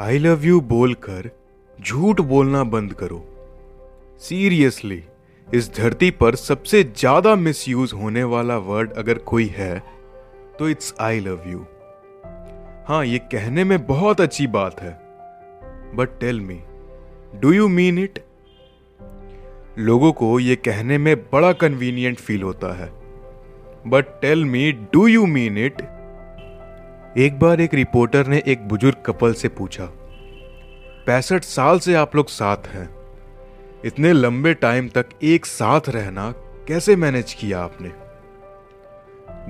I love you बोलकर झूठ बोलना बंद करो। सीरियसली इस धरती पर सबसे ज़्यादा मिसयूज होने वाला वर्ड अगर कोई है तो इट्स आई लव यू हाँ ये कहने में बहुत अच्छी बात है। But tell me do you mean it लोगों को ये कहने में बड़ा कन्वीनियंट फील होता है। But tell me do you mean it एक बार एक रिपोर्टर ने एक बुज़ुर्ग कपल से पूछा, पैंसठ साल से आप लोग साथ हैं। इतने लंबे टाइम तक एक साथ रहना कैसे मैनेज किया आपने?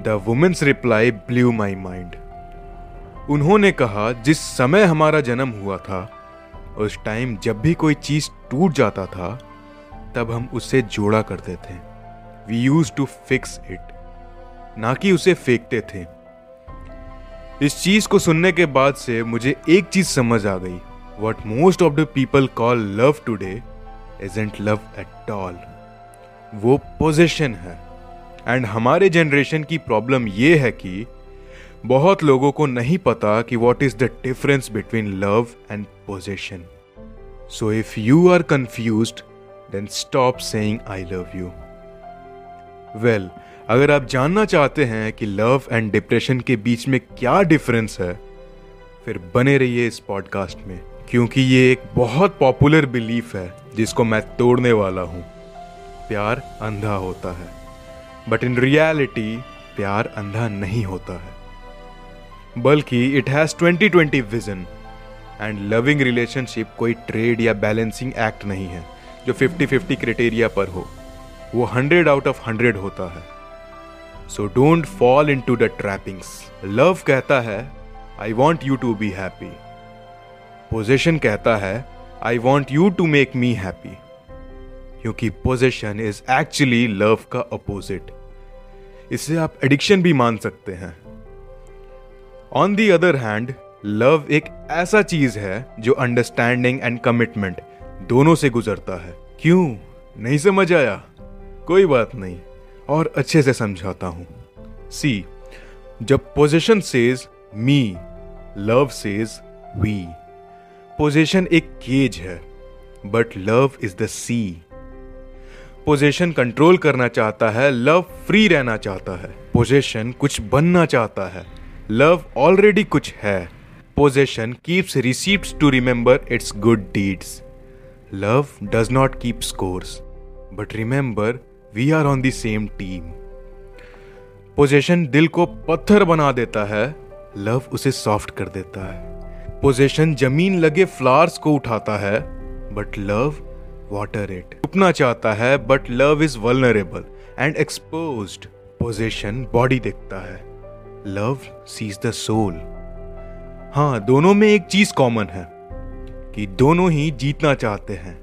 The woman's reply blew my mind. उन्होंने कहा, जिस समय हमारा जन्म हुआ था, उस टाइम जब भी कोई चीज़ टूट जाता था, तब हम उसे जोड़ा करते थे। We use to fix it. ना कि उसे फेंकते थे। इस चीज़ को सुनने के बाद से मुझे एक चीज़ समझ आ गई। What most of the people call love today isn't love at all वो पोजिशन है। एंड हमारे जनरेशन की प्रॉब्लम ये है कि बहुत लोगों को नहीं पता कि what is the difference between love and possession so if you are confuse then stop saying I love you well अगर आप जानना चाहते हैं कि लव एंड डिप्रेशन के बीच में क्या डिफरेंस है, फिर बने रहिए इस पॉडकास्ट में, क्योंकि ये एक बहुत पॉपुलर बिलीफ है, जिसको मैं तोड़ने वाला हूँ। प्यार अंधा होता है बट इन रियलिटी प्यार अंधा नहीं होता है। बल्कि it has 2020 vision and loving relationship कोई ट्रेड या बैलेंसिंग एक्ट नहीं है, जो 50-50 क्राइटेरिया पर हो। वो 100 आउट ऑफ़ 100 होता है। So don't fall into the trappings love कहता है I want you to be happy possession कहता है I want you to make me happy क्योंकि पोजिशन इज़ एक्चुअली लव का अपोजिट इसे आप एडिक्शन भी मान सकते हैं. On the other hand love एक ऐसा चीज़ है जो अंडरस्टैंडिंग एंड कमिटमेंट दोनों से गुजरता है. क्यों? नहीं समझ आया? कोई बात नहीं. और अच्छे से समझाता हूँ। सी जब possession says me love says we possession एक केज है but love is the sea possession control करना चाहता है लव फ्री रहना चाहता है। पोजिशन कुछ बनना चाहता है लव ऑलरेडी कुछ है। Possession keeps receipt to remember its good deeds love does not keep scores but remember we are on the same team possession दिल को पत्थर बना देता है लव उसे सॉफ्ट कर देता है। पोजेशन ज़मीन लगे फ्लावर्स को उठाता है बट लव वाटर इट छुपना चाहता है but love is vulnerable and expose possession body देखता है। लव सीज द सोल हाँ दोनों में एक चीज़ कॉमन है, कि दोनों ही जीतना चाहते हैं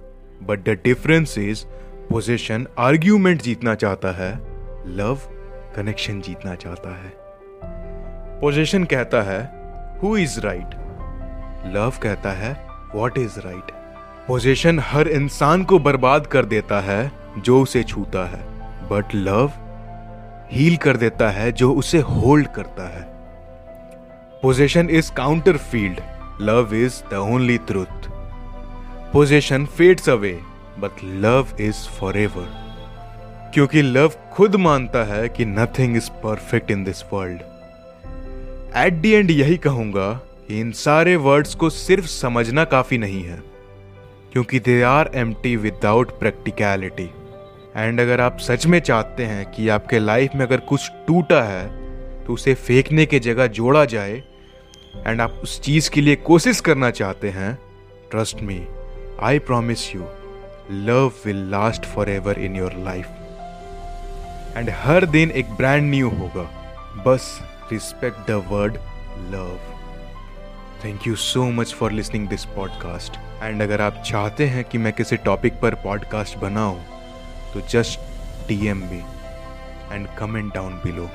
but the difference is possession argument जीतना चाहता है लव कनेक्शन जीतना चाहता है। पोजिशन कहता है हु इज़ राइट लव कहता है वॉट इज़ राइट पोजिशन हर इंसान को बर्बाद कर देता है, जो उसे छूता है। बट लव हील कर देता है, जो उसे होल्ड करता है। Possession is counterfeit love is the only truth truth. Fades fades away, love is for forever. क्योंकि लव खुद मानता है कि nothing is perfect in this world at the end यही कहूँगा कि इन सारे वर्ड्स को सिर्फ़ समझना काफ़ी नहीं है क्योंकि they are empty without practicality and अगर आप सच में चाहते हैं कि आपके लाइफ में अगर कुछ टूटा है तो उसे फेंकने के जगह जोड़ा जाए एंड आप उस चीज़ के लिए कोशिश करना चाहते हैं trust me I promise you love will last forever in your life and हर दिन एक ब्रांड न्यू होगा। बस respect the word love thank you so much for listening this podcast and अगर आप चाहते हैं कि मैं किसी टॉपिक पर पॉडकास्ट बनाऊँ तो just D M me and comment down below